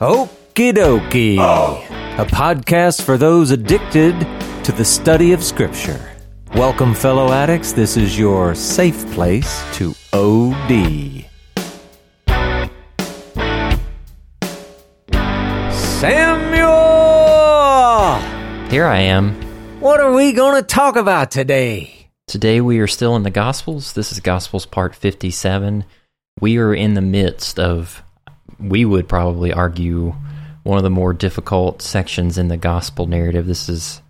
Okie dokie. Oh. A podcast for those addicted to the study of Scripture. Welcome, fellow addicts. This is your safe place to OD. Samuel! Here I am. What are we going to talk about today? Today we are still in the Gospels. This is Gospels part 57. We are in the midst of, we would probably argue, one of the more difficult sections in the Gospel narrative. This is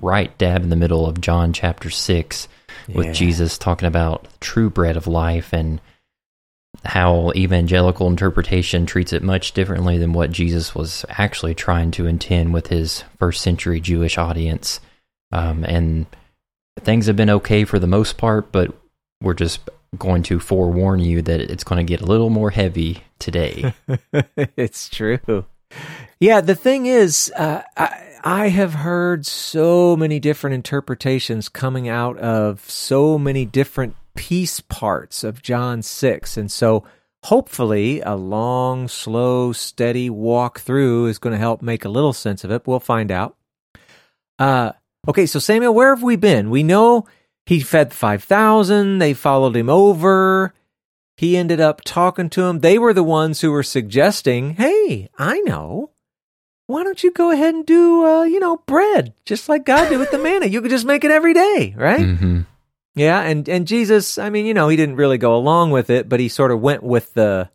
right dab in the middle of John chapter 6, with Yeah. Jesus talking about true bread of life and how evangelical interpretation treats it much differently than what Jesus was actually trying to intend with his first century Jewish audience. Um, and things have been okay for the most part, but we're just going to forewarn you that it's going to get a little more heavy today. it's true. Yeah, the thing is, uh, I, I have heard so many different interpretations coming out of so many different piece parts of John 6. And so hopefully a long, slow, steady walk through is going to help make a little sense of it. We'll find out. Uh, okay, so Samuel, where have we been? We know he fed 5,000, they followed him over. He ended up talking to them. They were the ones who were suggesting, hey, I know. Why don't you go ahead and do, uh, you know, bread, just like God did with the manna? You could just make it every day, right? hmm Yeah, and and Jesus, I mean, you know, he didn't really go along with it, but he sort of went with the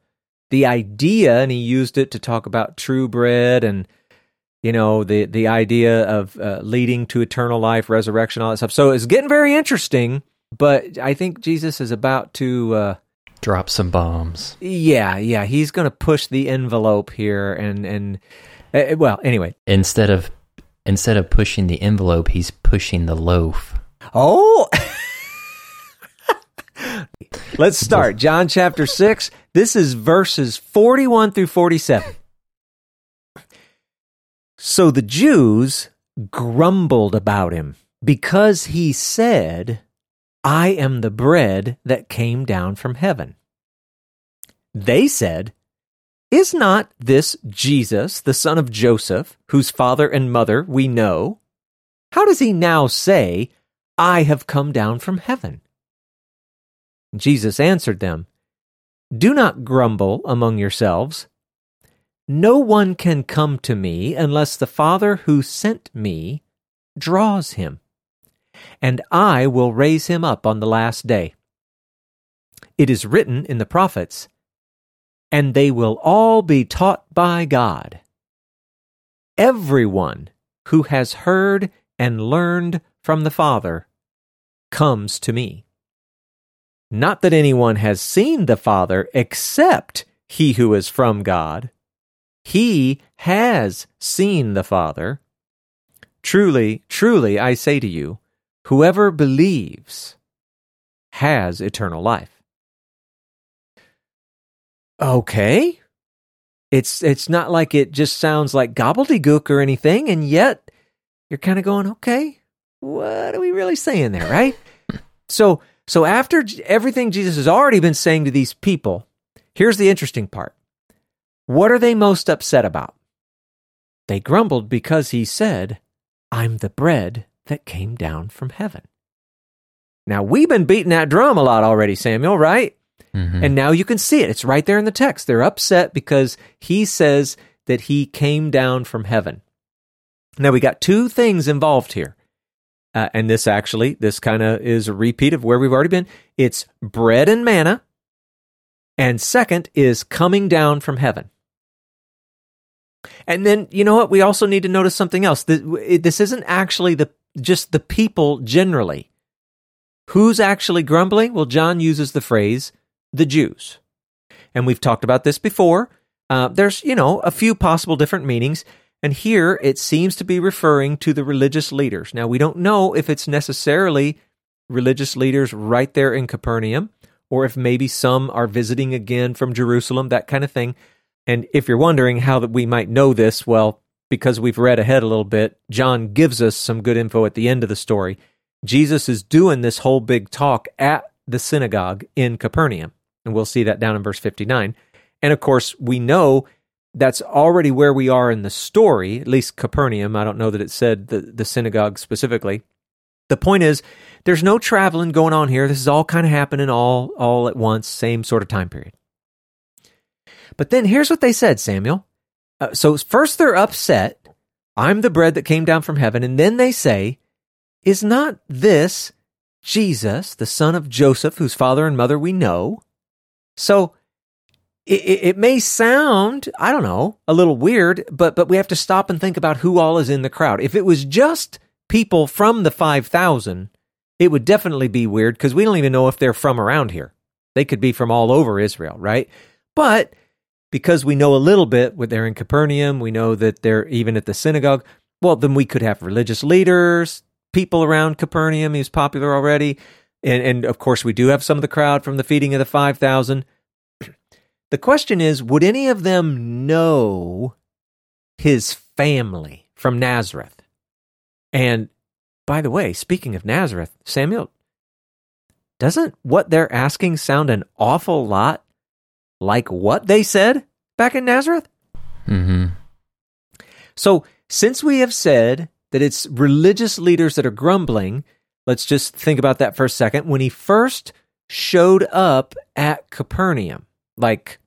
the idea and he used it to talk about true bread and you know, the the idea of uh, leading to eternal life, resurrection, all that stuff. So it's getting very interesting, but I think Jesus is about to uh Drop some bombs. yeah, yeah, he's going to push the envelope here and and uh, well, anyway. Instead of instead of pushing the envelope, he's pushing the loaf. Oh, let's start. John chapter 6. This is verses 41 through 47. So the Jews grumbled about him because he said, I am the bread that came down from heaven. They said, Is not this Jesus, the son of Joseph, whose father and mother we know? How does he now say, I have come down from heaven? Jesus answered them, Do not grumble among yourselves. No one can come to me unless the Father who sent me draws him, and I will raise him up on the last day. It is written in the prophets, and they will all be taught by God. Everyone who has heard and learned from the Father comes to me. Not that anyone has seen the Father except he who is from God. He has seen the Father. Truly, truly, I say to you, whoever believes has eternal life. Okay. It's it's not like it just sounds like gobbledygook or anything, and yet you're kind of going, okay, what are we really saying there, right? so so after everything Jesus has already been saying to these people, here's the interesting part. What are they most upset about? They grumbled because he said, I'm the bread that came down from heaven. Now, we've been beating that drum a lot already, Samuel, right? Mhm. And now you can see it. It's right there in the text. They're upset because he says that he came down from heaven. Now, we got two things involved here. Uh, and this actually, this kind of is a repeat of where we've already been. It's bread and manna. And second is coming down from heaven. And then, you know what? We also need to notice something else. This isn't actually the just the people generally. Who's actually grumbling? Well, John uses the phrase the Jews. And we've talked about this before. Uh, there's, you know, a few possible different meanings. And here it seems to be referring to the religious leaders. Now, we don't know if it's necessarily religious leaders right there in Capernaum, or if maybe some are visiting again from Jerusalem, that kind of thing. And if you're wondering how that we might know this, well, because we've read ahead a little bit, John gives us some good info at the end of the story. Jesus is doing this whole big talk at the synagogue in Capernaum. And we'll see that down in verse 59. And of course, we know that's already where we are in the story, at least Capernaum. I don't know that it said the, the synagogue specifically. The point is, there's no traveling going on here. This is all kind of happening all, all at once, same sort of time period. But then here's what they said, Samuel. Uh, so first they're upset. I'm the bread that came down from heaven. And then they say, Is not this Jesus, the son of Joseph, whose father and mother we know? So it, it, may sound, I don't know, a little weird, but but we have to stop and think about who all is in the crowd. If it was just people from the 5,000, it would definitely be weird because we don't even know if they're from around here. They could be from all over Israel, right? But because we know a little bit, with they're in Capernaum, we know that they're even at the synagogue. Well, then we could have religious leaders, people around Capernaum. He's popular already. And, and of course, we do have some of the crowd from the feeding of the 5,000. the question is would any of them know his family from Nazareth? And by the way, speaking of Nazareth, Samuel, doesn't what they're asking sound an awful lot like what they said back in Nazareth? Mm-hmm. So, since we have said that it's religious leaders that are grumbling, let's just think about that for a second. When he first showed up at Capernaum, like,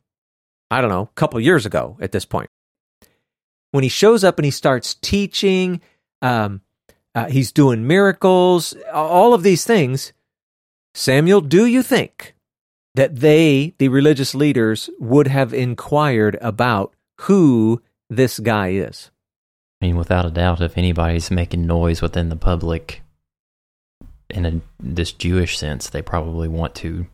I don't know, a couple years ago at this point, when he shows up and he starts teaching, um, uh, he's doing miracles, all of these things. Samuel, do you think that they, the religious leaders, would have inquired about who this guy is? I mean, without a doubt, if anybody's making noise within the public in a, this Jewish sense, they probably want to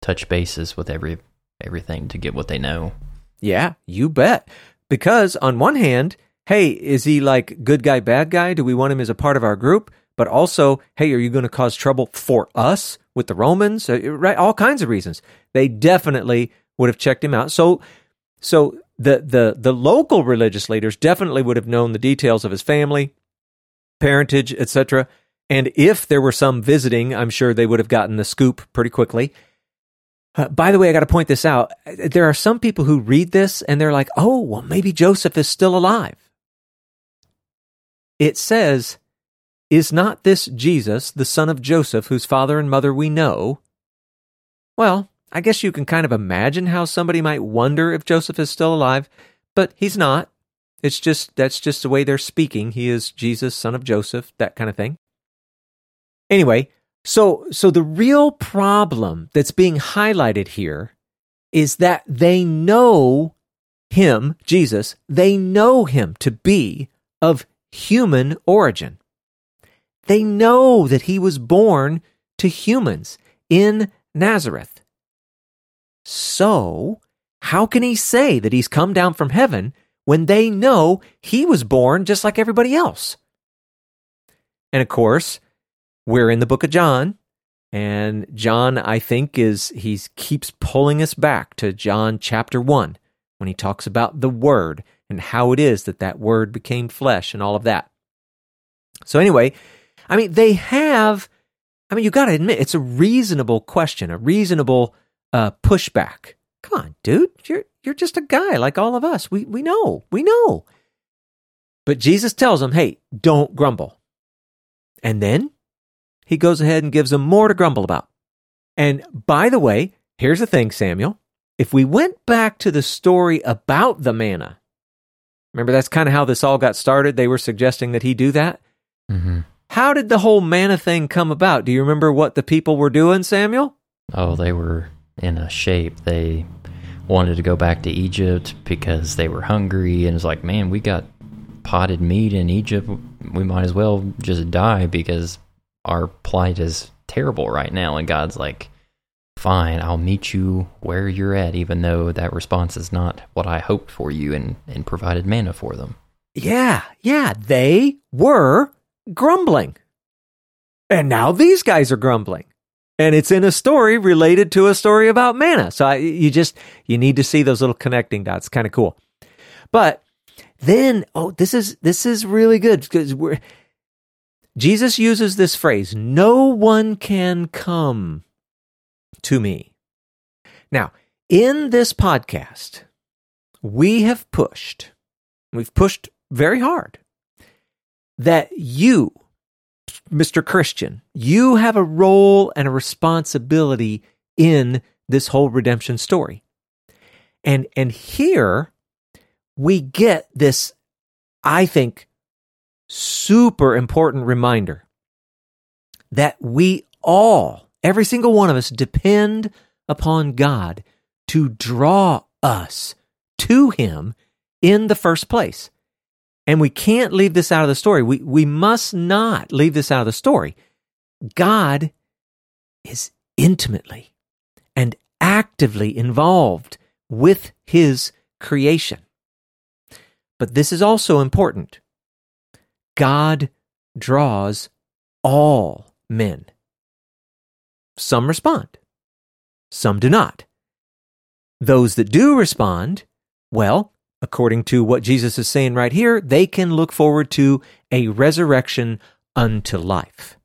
touch bases with every everything to get what they know. Yeah, you bet. Because on one hand, hey, is he like good guy, bad guy? Do we want him as a part of our group? But also, hey, are you going to cause trouble for us with the Romans? Uh, right, all kinds of reasons. They definitely would have checked him out. So, so the the the local religious leaders definitely would have known the details of his family, parentage, etc. And if there were some visiting, I'm sure they would have gotten the scoop pretty quickly. Uh, by the way, I got to point this out. There are some people who read this and they're like, "Oh, well, maybe Joseph is still alive." it says, Is not this Jesus, the son of Joseph, whose father and mother we know? Well, I guess you can kind of imagine how somebody might wonder if Joseph is still alive, but he's not. It's just that's just the way they're speaking. He is Jesus, son of Joseph, that kind of thing. Anyway, so so the real problem that's being highlighted here is that they know him, Jesus, they know him to be of human origin. They know that he was born to humans in Nazareth. So, how can he say that he's come down from heaven when they know he was born just like everybody else? And of course, we're in the book of John, and John, I think, is he keeps pulling us back to John chapter 1 when he talks about the Word and how it is that that word became flesh and all of that. So, anyway, I mean, they have, I mean, you got to admit, it's a reasonable question, a reasonable uh, pushback. Come on, dude, you're, you're just a guy like all of us. We, we know, we know. But Jesus tells them, hey, don't grumble. And then he goes ahead and gives them more to grumble about. And by the way, here's the thing, Samuel. If we went back to the story about the manna, Remember, that's kind of how this all got started. They were suggesting that he do that. Mm-hmm. How did the whole manna thing come about? Do you remember what the people were doing, Samuel? Oh, they were in a shape. They wanted to go back to Egypt because they were hungry, and it's like, man, we got potted meat in Egypt. We might as well just die because our plight is terrible right now. And God's like, fine, I'll meet you where you're at, even though that response is not what I hoped for you and, and provided manna for them. Yeah, yeah, they were grumbling. And now these guys are grumbling. And it's in a story related to a story about manna. So I, you just, you need to see those little connecting dots. Kind of cool. But then, oh, this is, this is really good because we're, Jesus uses this phrase, no one can come to me. Now, in this podcast, we have pushed, we've pushed very hard, that you, Mr. Christian, you have a role and a responsibility in this whole redemption story. And and here we get this I think super important reminder that we all every single one of us depend upon God to draw us to him in the first place. And we can't leave this out of the story. We, we must not leave this out of the story. God is intimately and actively involved with his creation. But this is also important. God draws all men. Some respond, some do not. Those that do respond, well, according to what Jesus is saying right here, they can look forward to a resurrection unto life.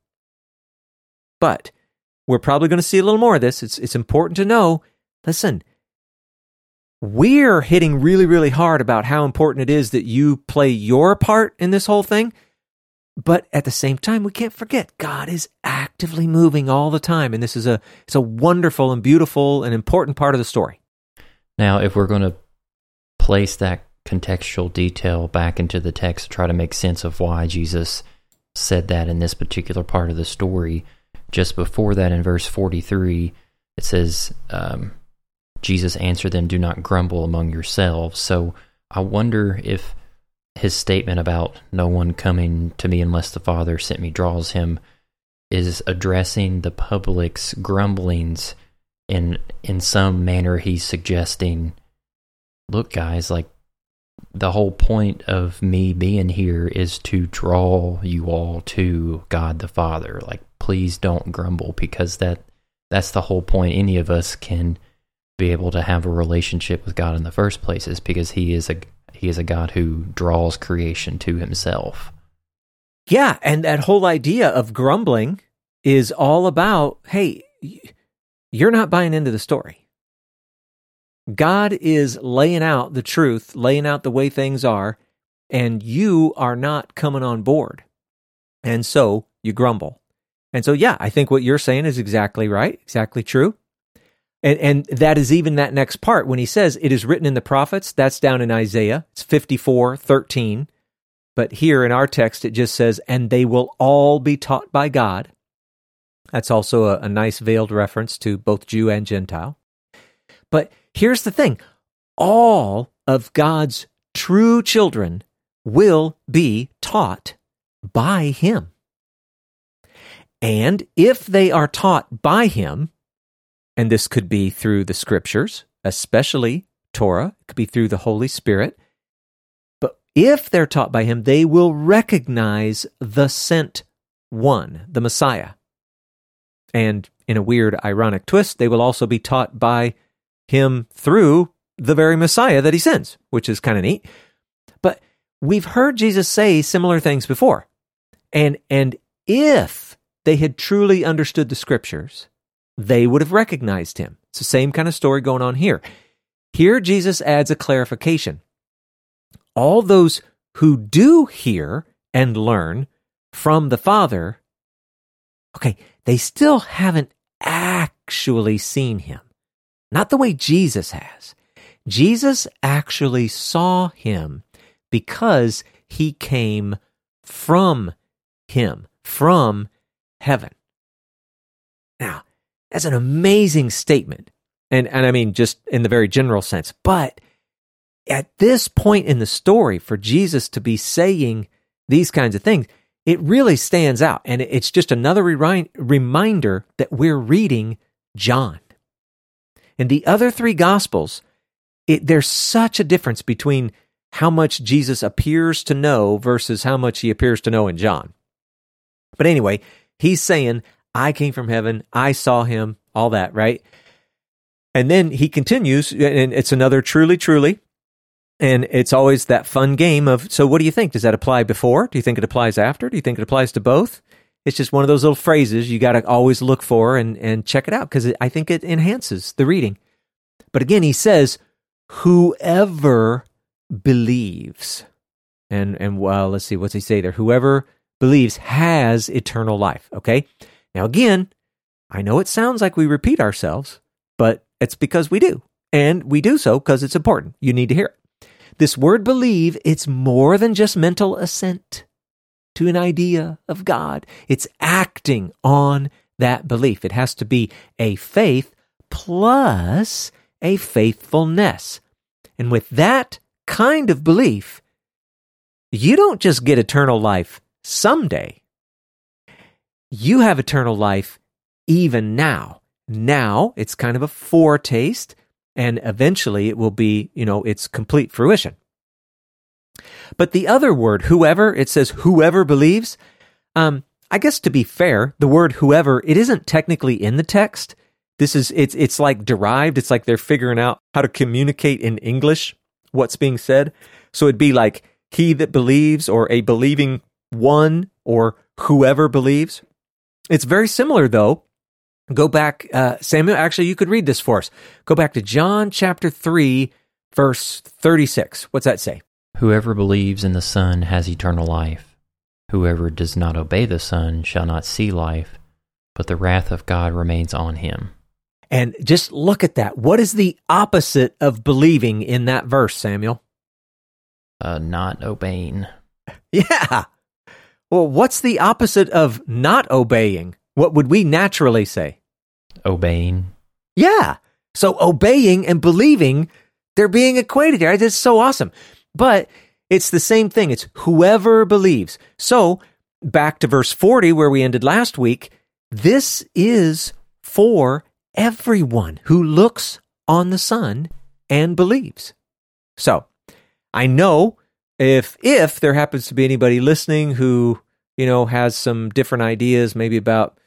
But we're probably going to see a little more of this. It's, it's important to know listen, we're hitting really, really hard about how important it is that you play your part in this whole thing. But at the same time, we can't forget God is actively moving all the time. And this is a, it's a wonderful and beautiful and important part of the story. Now, if we're going to place that contextual detail back into the text to try to make sense of why Jesus said that in this particular part of the story. Just before that, in verse 43, it says, um, Jesus answered them, Do not grumble among yourselves. So I wonder if his statement about no one coming to me unless the Father sent me draws him is addressing the public's grumblings in in some manner he's suggesting look guys like the whole point of me being here is to draw you all to God the Father. Like please don't grumble because that that's the whole point. Any of us can be able to have a relationship with God in the first place is because he is a he is a God who draws creation to himself. Yeah and that whole idea of grumbling is all about hey you're not buying into the story. God is laying out the truth, laying out the way things are, and you are not coming on board. And so you grumble. And so, yeah, I think what you're saying is exactly right, exactly true. And, and that is even that next part when he says it is written in the prophets. That's down in Isaiah. It's 54, 13. But here in our text, it just says, and they will all be taught by God. That's also a, a nice veiled reference to both Jew and Gentile. But here's the thing all of God's true children will be taught by Him. And if they are taught by Him, and this could be through the scriptures, especially Torah, it could be through the Holy Spirit, but if they're taught by Him, they will recognize the sent one, the Messiah. And in a weird, ironic twist, they will also be taught by him through the very Messiah that he sends, which is kind of neat. But we've heard Jesus say similar things before. And, and if they had truly understood the scriptures, they would have recognized him. It's the same kind of story going on here. Here, Jesus adds a clarification. All those who do hear and learn from the Father, okay, they still haven't actually seen him. Not the way Jesus has. Jesus actually saw him because he came from him, from heaven. Now, that's an amazing statement. And, and I mean, just in the very general sense. But at this point in the story, for Jesus to be saying these kinds of things, it really stands out. And it's just another reminder that we're reading John. In the other three Gospels, it, there's such a difference between how much Jesus appears to know versus how much he appears to know in John. But anyway, he's saying, I came from heaven, I saw him, all that, right? And then he continues, and it's another truly, truly. And it's always that fun game of so what do you think? Does that apply before? Do you think it applies after? Do you think it applies to both? It's just one of those little phrases you got to always look for and, and check it out because I think it enhances the reading. But again, he says, whoever believes. And and well, let's see, what's he say there? Whoever believes has eternal life. Okay. Now again, I know it sounds like we repeat ourselves, but it's because we do. And we do so because it's important. You need to hear it. This word believe, it's more than just mental assent to an idea of God. It's acting on that belief. It has to be a faith plus a faithfulness. And with that kind of belief, you don't just get eternal life someday. You have eternal life even now. Now it's kind of a foretaste, and eventually it will be, you know, its complete fruition. But the other word, whoever, it says whoever believes. Um, I guess to be fair, the word whoever, it isn't technically in the text. This is it's it's like derived. It's like they're figuring out how to communicate in English what's being said. So it'd be like he that believes or a believing one or whoever believes. It's very similar though. Go back, uh, Samuel. Actually, you could read this for us. Go back to John chapter 3, verse 36. What's that say? Whoever believes in the Son has eternal life. Whoever does not obey the Son shall not see life, but the wrath of God remains on him. And just look at that. What is the opposite of believing in that verse, Samuel? Uh, not obeying. Yeah. Well, what's the opposite of not obeying? What would we naturally say? Obeying. Yeah. So obeying and believing, they're being equated here. That's so awesome. But it's the same thing. It's whoever believes. So back to verse 40, where we ended last week, this is for everyone who looks on the Son and believes. So I know if if there happens to be anybody listening who you know has some different ideas, maybe about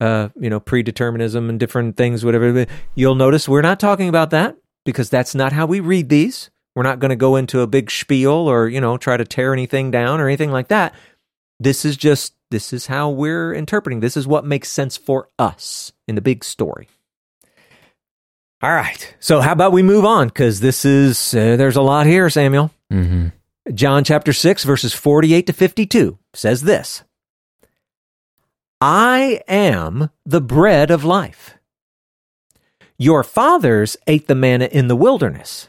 uh, you know predeterminism and different things, whatever, you'll notice we're not talking about that because that's not how we read these. We're not going to go into a big spiel or, you know, try to tear anything down or anything like that. This is just, this is how we're interpreting. This is what makes sense for us in the big story. All right. So how about we move on? Because this is, uh, there's a lot here, Samuel. Mm-hmm. John chapter 6, verses 48 to 52 says this I am the bread of life. Your fathers ate the manna in the wilderness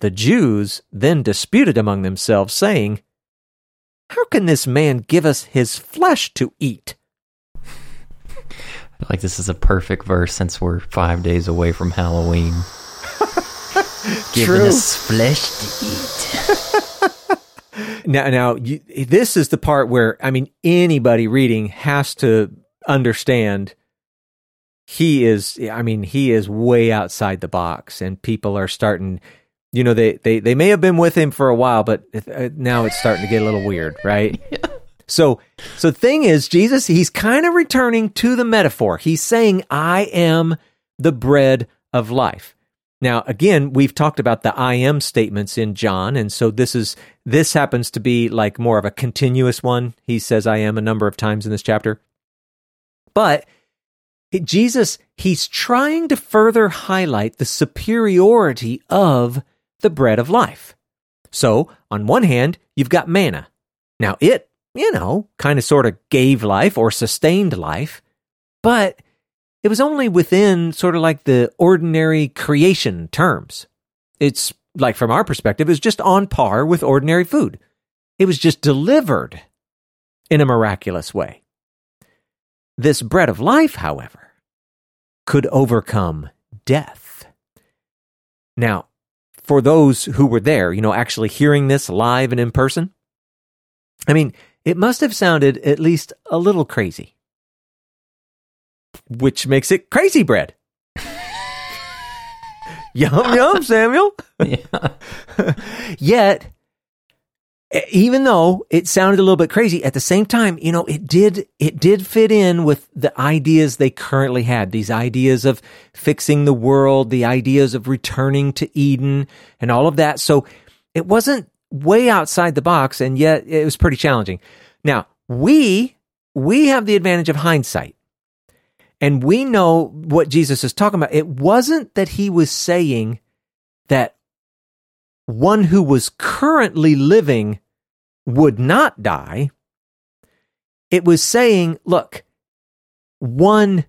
The Jews then disputed among themselves, saying, How can this man give us his flesh to eat? like this is a perfect verse since we're five days away from Halloween. Giving us flesh to eat. now, now you, this is the part where I mean anybody reading has to understand he is i mean he is way outside the box and people are starting you know they they they may have been with him for a while but uh, now it's starting to get a little weird right? Yeah. so so the thing is jesus he's kind of returning to the metaphor. He's saying i am the bread of life. Now again we've talked about the i am statements in john and so this is this happens to be like more of a continuous one. He says i am a number of times in this chapter. But Jesus, he's trying to further highlight the superiority of the bread of life. So, on one hand, you've got manna. Now, it, you know, kind of sort of gave life or sustained life, but it was only within sort of like the ordinary creation terms. It's like from our perspective, it's just on par with ordinary food. It was just delivered in a miraculous way. This bread of life, however, could overcome death. Now, for those who were there, you know, actually hearing this live and in person? I mean, it must have sounded at least a little crazy, which makes it crazy bread. yum, yum, Samuel. yeah. Yet, even though it sounded a little bit crazy, at the same time, you know, it did it did fit in with the ideas they currently had. These ideas of fixing the world, the ideas of returning to Eden, and all of that. So it wasn't way outside the box, and yet it was pretty challenging. Now we we have the advantage of hindsight. And we know what Jesus is talking about. It wasn't that he was saying that one who was currently living would not die. It was saying, look, one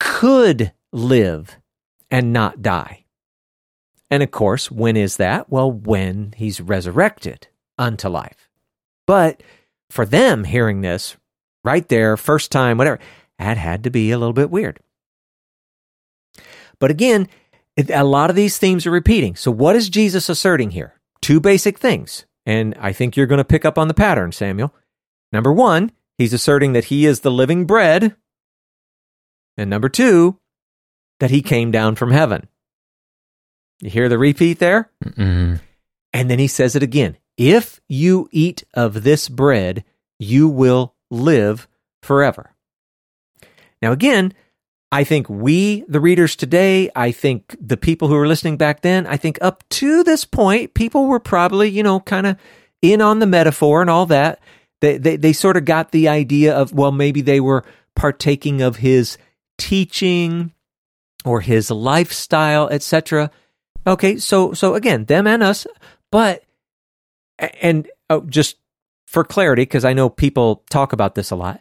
could live and not die. And of course, when is that? Well, when he's resurrected unto life. But for them hearing this right there, first time, whatever, that had to be a little bit weird. But again, it, a lot of these themes are repeating. So, what is Jesus asserting here? Two basic things. And I think you're going to pick up on the pattern, Samuel. Number one, he's asserting that he is the living bread. And number two, that he came down from heaven. You hear the repeat there? Mm-mm. And then he says it again If you eat of this bread, you will live forever. Now, again, I think we, the readers today, I think the people who were listening back then, I think up to this point, people were probably, you know, kind of in on the metaphor and all that. They, they, they sort of got the idea of, well, maybe they were partaking of his teaching or his lifestyle, etc. Okay, so so again, them and us, but and oh, just for clarity, because I know people talk about this a lot.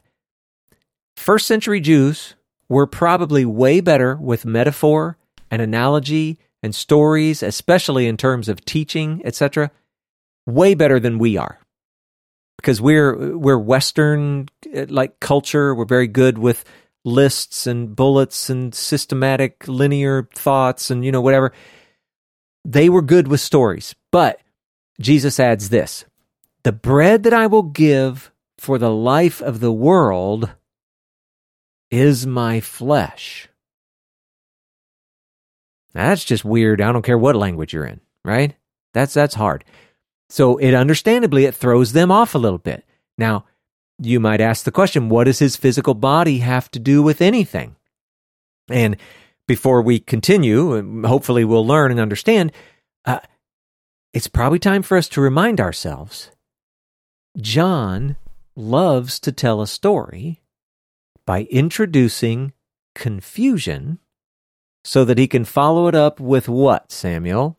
First century Jews were probably way better with metaphor and analogy and stories, especially in terms of teaching, etc. Way better than we are, because we're we're Western uh, like culture. We're very good with lists and bullets and systematic linear thoughts and you know whatever. They were good with stories, but Jesus adds this: the bread that I will give for the life of the world is my flesh. That's just weird. I don't care what language you're in, right? That's that's hard. So it understandably it throws them off a little bit. Now, you might ask the question, what does his physical body have to do with anything? And before we continue, hopefully we'll learn and understand, uh, it's probably time for us to remind ourselves John loves to tell a story by introducing confusion so that he can follow it up with what, Samuel?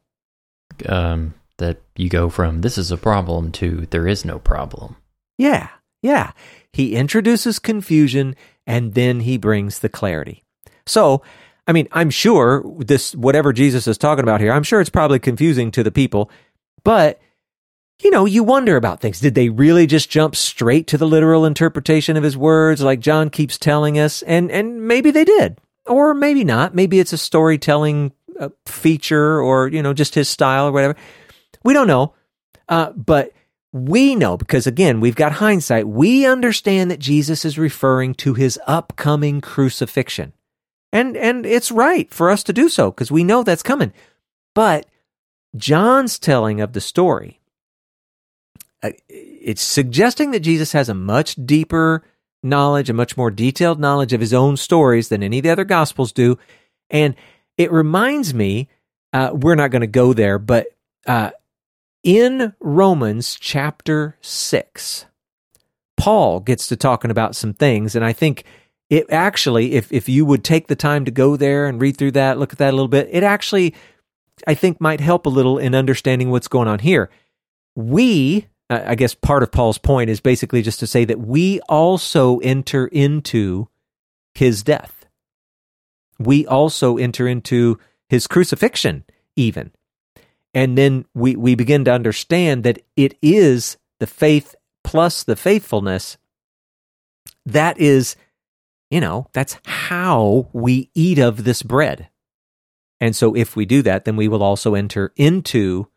Um, that you go from this is a problem to there is no problem. Yeah, yeah. He introduces confusion and then he brings the clarity. So, I mean, I'm sure this, whatever Jesus is talking about here, I'm sure it's probably confusing to the people, but you know, you wonder about things. Did they really just jump straight to the literal interpretation of his words like John keeps telling us? And and maybe they did. Or maybe not. Maybe it's a storytelling uh, feature or, you know, just his style or whatever. We don't know. Uh, but we know because again, we've got hindsight. We understand that Jesus is referring to his upcoming crucifixion. And and it's right for us to do so because we know that's coming. But John's telling of the story it's suggesting that Jesus has a much deeper knowledge, a much more detailed knowledge of his own stories than any of the other gospels do. And it reminds me, uh, we're not going to go there, but uh, in Romans chapter 6, Paul gets to talking about some things. And I think it actually, if, if you would take the time to go there and read through that, look at that a little bit, it actually, I think, might help a little in understanding what's going on here. We, I guess part of Paul's point is basically just to say that we also enter into his death. We also enter into his crucifixion, even. And then we, we begin to understand that it is the faith plus the faithfulness that is, you know, that's how we eat of this bread. And so if we do that, then we will also enter into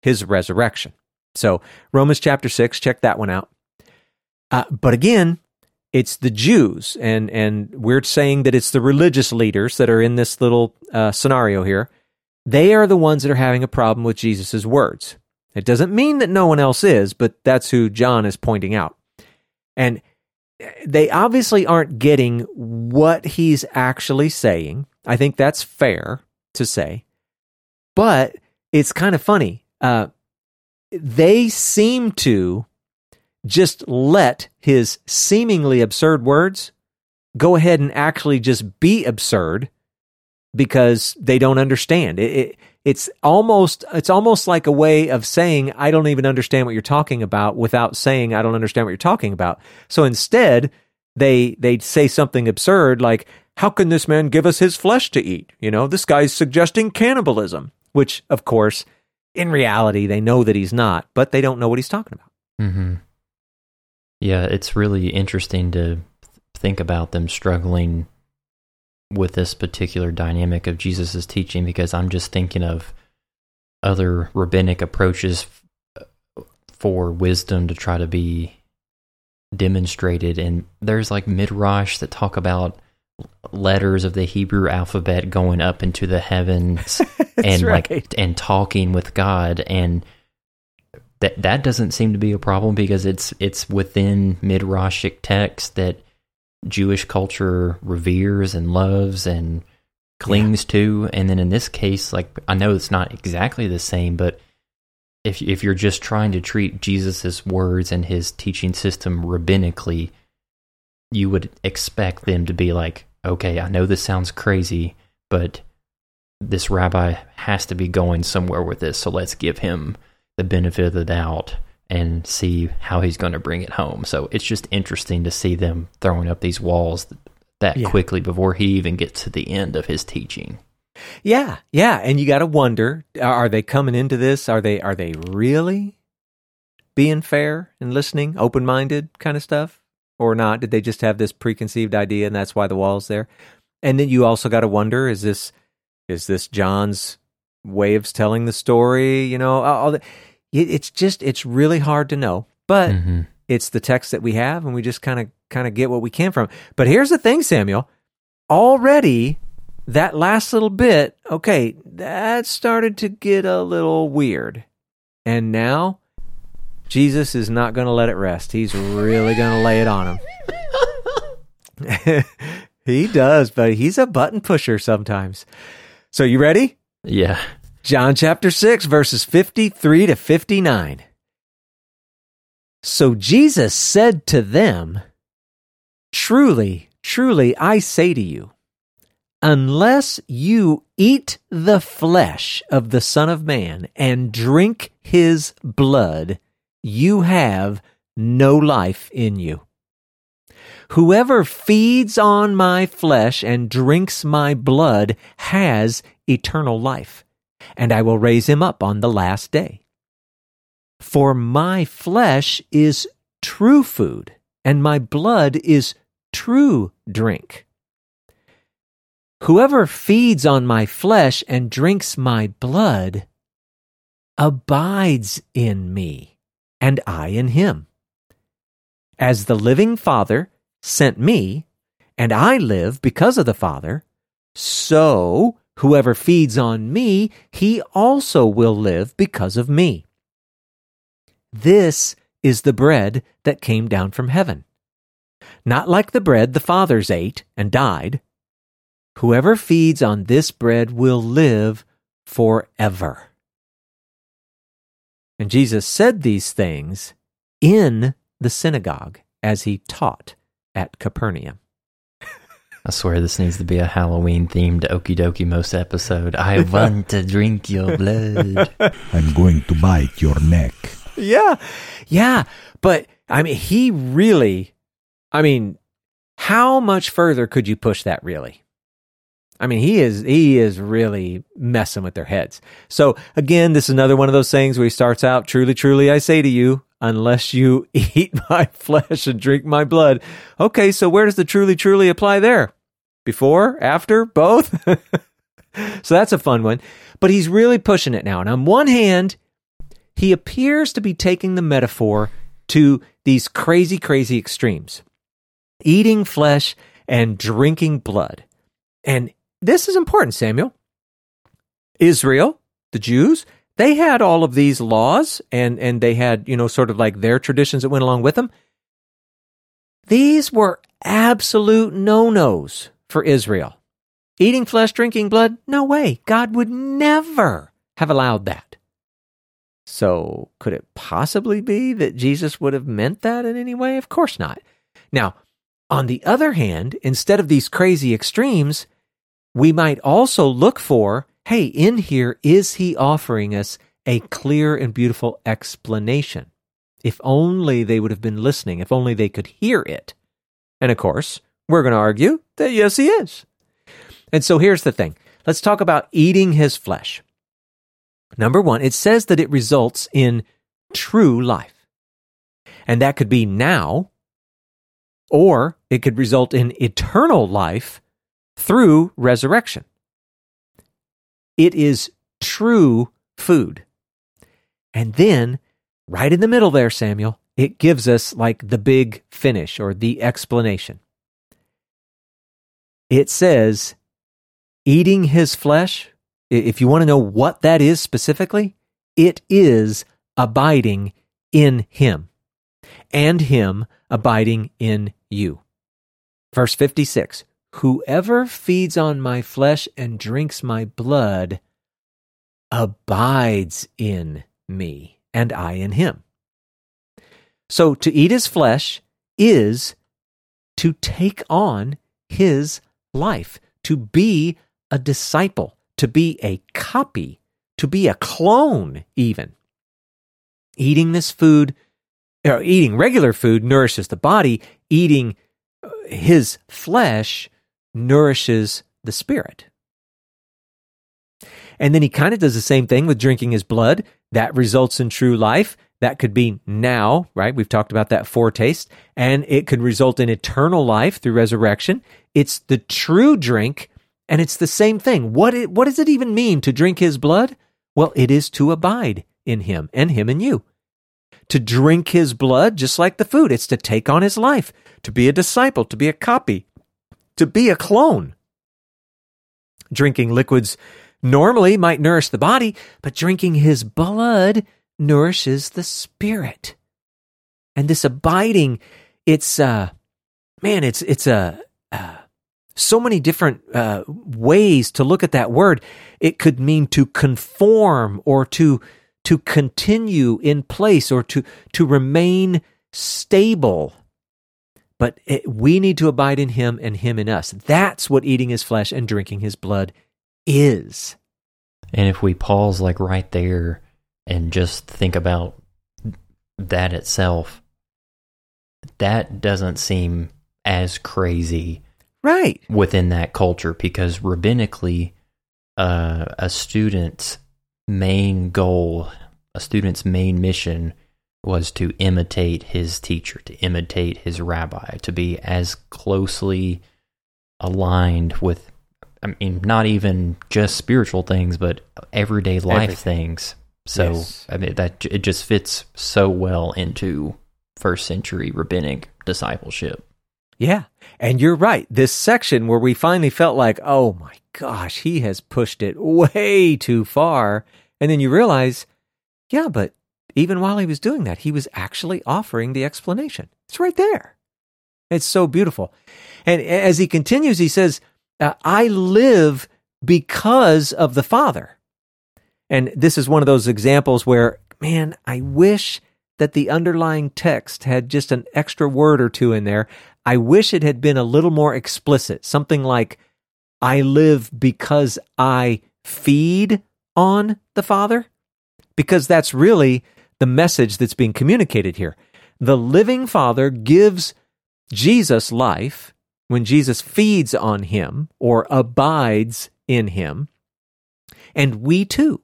his resurrection. So, Romans chapter 6, check that one out. Uh, but again, it's the Jews, and, and we're saying that it's the religious leaders that are in this little uh, scenario here. they are the ones that are having a problem with Jesus' words. It doesn't mean that no one else is, but that's who John is pointing out. And they obviously aren't getting what he's actually saying. I think that's fair to say. But it's kind of funny. Uh, they seem to just let his seemingly absurd words go ahead and actually just be absurd because they don't understand. It, it, it's almost it's almost like a way of saying I don't even understand what you're talking about without saying I don't understand what you're talking about. So instead, they they say something absurd like how can this man give us his flesh to eat? You know, this guy's suggesting cannibalism, which of course, in reality they know that he's not, but they don't know what he's talking about. Mm-hmm. Yeah, it's really interesting to think about them struggling with this particular dynamic of Jesus' teaching because I'm just thinking of other rabbinic approaches for wisdom to try to be demonstrated. And there's like midrash that talk about letters of the Hebrew alphabet going up into the heavens and right. like and talking with God and that that doesn't seem to be a problem because it's it's within midrashic text that Jewish culture reveres and loves and clings yeah. to. And then in this case, like I know it's not exactly the same, but if if you're just trying to treat Jesus's words and his teaching system rabbinically, you would expect them to be like, okay, I know this sounds crazy, but this rabbi has to be going somewhere with this, so let's give him the benefit of the doubt and see how he's going to bring it home. So it's just interesting to see them throwing up these walls that yeah. quickly before he even gets to the end of his teaching. Yeah, yeah, and you got to wonder: Are they coming into this? Are they are they really being fair and listening, open minded kind of stuff, or not? Did they just have this preconceived idea, and that's why the wall's there? And then you also got to wonder: Is this is this John's way of telling the story? You know, all the, it's just it's really hard to know, but mm-hmm. it's the text that we have, and we just kind of kind of get what we can from. But here's the thing, Samuel. Already, that last little bit, okay, that started to get a little weird, and now Jesus is not going to let it rest. He's really going to lay it on him. he does, but he's a button pusher sometimes. So you ready? Yeah. John chapter 6, verses 53 to 59. So Jesus said to them, Truly, truly, I say to you, unless you eat the flesh of the Son of Man and drink his blood, you have no life in you. Whoever feeds on my flesh and drinks my blood has eternal life and I will raise him up on the last day. For my flesh is true food, and my blood is true drink. Whoever feeds on my flesh and drinks my blood abides in me, and I in him. As the living Father sent me, and I live because of the Father, so Whoever feeds on me, he also will live because of me. This is the bread that came down from heaven. Not like the bread the fathers ate and died. Whoever feeds on this bread will live forever. And Jesus said these things in the synagogue as he taught at Capernaum. I swear this needs to be a Halloween themed Okie Dokie Most episode. I want to drink your blood. I'm going to bite your neck. Yeah. Yeah. But I mean, he really, I mean, how much further could you push that really? I mean, he is he is really messing with their heads. So again, this is another one of those things where he starts out, truly, truly, I say to you, unless you eat my flesh and drink my blood. Okay, so where does the truly, truly apply there? Before, after, both? so that's a fun one. But he's really pushing it now. And on one hand, he appears to be taking the metaphor to these crazy, crazy extremes eating flesh and drinking blood. And this is important, Samuel. Israel, the Jews, they had all of these laws and, and they had, you know, sort of like their traditions that went along with them. These were absolute no nos for Israel. Eating flesh, drinking blood? No way. God would never have allowed that. So, could it possibly be that Jesus would have meant that in any way? Of course not. Now, on the other hand, instead of these crazy extremes, we might also look for hey, in here, is he offering us a clear and beautiful explanation? If only they would have been listening, if only they could hear it. And of course, we're going to argue that yes, he is. And so here's the thing let's talk about eating his flesh. Number one, it says that it results in true life. And that could be now, or it could result in eternal life through resurrection. It is true food. And then, right in the middle there, Samuel, it gives us like the big finish or the explanation. It says, eating his flesh, if you want to know what that is specifically, it is abiding in him and him abiding in you. Verse 56 Whoever feeds on my flesh and drinks my blood abides in me, and I in him. So to eat his flesh is to take on his life, to be a disciple, to be a copy, to be a clone, even. Eating this food, or eating regular food nourishes the body. Eating uh, his flesh nourishes the spirit. And then he kind of does the same thing with drinking his blood. That results in true life. That could be now, right? We've talked about that foretaste. And it could result in eternal life through resurrection. It's the true drink, and it's the same thing. What, it, what does it even mean to drink his blood? Well, it is to abide in him and him in you. To drink his blood, just like the food, it's to take on his life, to be a disciple, to be a copy, to be a clone. Drinking liquids normally might nourish the body, but drinking his blood nourishes the spirit. And this abiding, it's uh man, it's it's a uh, uh, so many different uh, ways to look at that word. It could mean to conform or to to continue in place or to to remain stable but it, we need to abide in him and him in us. That's what eating his flesh and drinking his blood is. And if we pause like right there and just think about that itself, that doesn't seem as crazy right within that culture because rabbinically uh, a student's main goal a student's main mission was to imitate his teacher, to imitate his rabbi, to be as closely aligned with, I mean, not even just spiritual things, but everyday life Everything. things. So yes. I mean that it just fits so well into first century rabbinic discipleship. Yeah. And you're right. This section where we finally felt like, oh my gosh, he has pushed it way too far. And then you realize, yeah, but even while he was doing that, he was actually offering the explanation. It's right there. It's so beautiful. And as he continues, he says, uh, I live because of the Father. And this is one of those examples where, man, I wish that the underlying text had just an extra word or two in there. I wish it had been a little more explicit. Something like, I live because I feed on the Father. Because that's really the message that's being communicated here. The living Father gives Jesus life when Jesus feeds on him or abides in him. And we too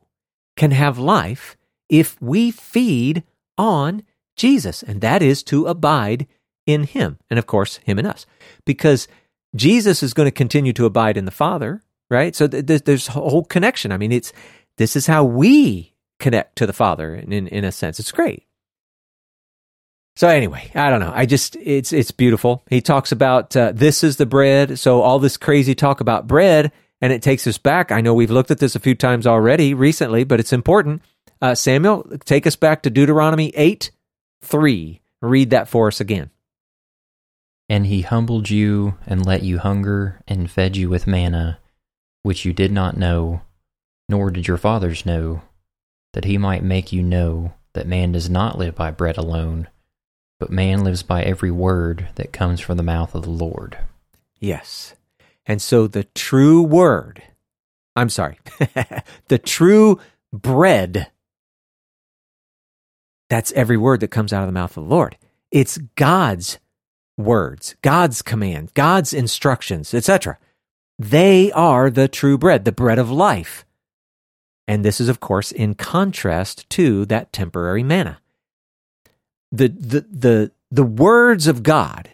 can have life if we feed on Jesus, and that is to abide in him. And of course, him and us. Because Jesus is going to continue to abide in the Father, right? So th- th- there's a whole connection. I mean, it's this is how we connect to the Father in, in, in a sense. It's great. So anyway, I don't know. I just it's it's beautiful. He talks about uh, this is the bread. So all this crazy talk about bread, And it takes us back. I know we've looked at this a few times already recently, but it's important. Uh, Samuel, take us back to Deuteronomy 8 3. Read that for us again. And he humbled you and let you hunger and fed you with manna, which you did not know, nor did your fathers know, that he might make you know that man does not live by bread alone, but man lives by every word that comes from the mouth of the Lord. Yes. And so the true word, I'm sorry, the true bread, that's every word that comes out of the mouth of the Lord. It's God's words, God's command, God's instructions, etc. They are the true bread, the bread of life. And this is, of course, in contrast to that temporary manna. The, the, the, the words of God,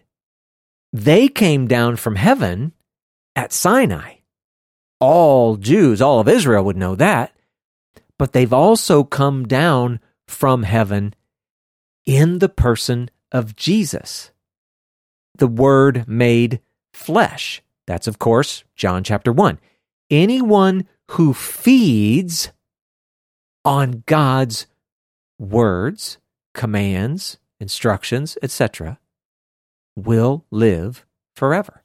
they came down from heaven at Sinai. All Jews, all of Israel would know that. But they've also come down from heaven in the person of Jesus. The Word made flesh. That's, of course, John chapter 1. Anyone who feeds on God's words, commands, instructions, etc., will live forever.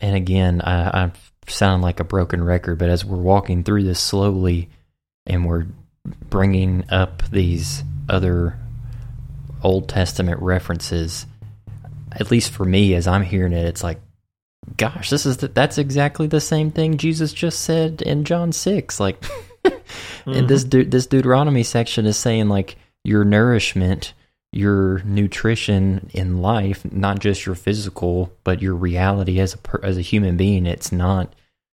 And again, I, I sound like a broken record, but as we're walking through this slowly and we're bringing up these other Old Testament references, at least for me, as I'm hearing it, it's like, gosh, this is the, that's exactly the same thing Jesus just said in John six. Like, mm-hmm. and this this Deuteronomy section is saying like your nourishment your nutrition in life, not just your physical, but your reality as a as a human being. It's not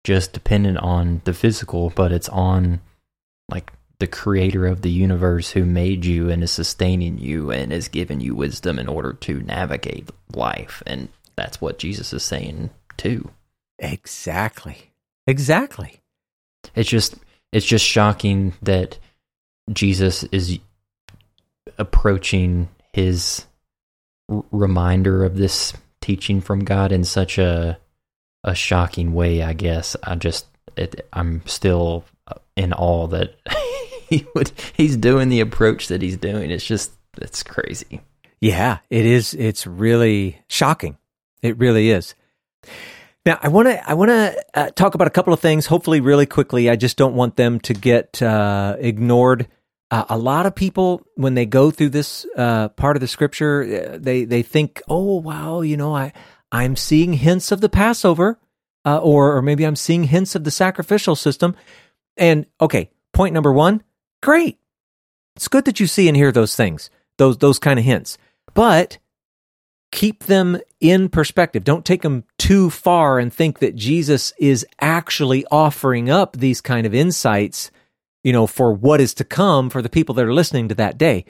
just dependent on the physical, but it's on like the creator of the universe who made you and is sustaining you and has given you wisdom in order to navigate life. And that's what Jesus is saying too. Exactly. Exactly. It's just it's just shocking that Jesus is approaching his r- reminder of this teaching from God in such a a shocking way. I guess I just it, I'm still uh, in awe that he would he's doing the approach that he's doing. It's just it's crazy. Yeah, it is. It's really shocking. It really is. Now, I want to I want to uh, talk about a couple of things. Hopefully, really quickly. I just don't want them to get uh, ignored. Uh, a lot of people, when they go through this uh, part of the scripture, uh, they they think, "Oh, wow, you know, I I'm seeing hints of the Passover, uh, or or maybe I'm seeing hints of the sacrificial system." And okay, point number one, great. It's good that you see and hear those things, those those kind of hints, but keep them in perspective. Don't take them too far and think that Jesus is actually offering up these kind of insights you know, for what is to come for the people that are listening to that day.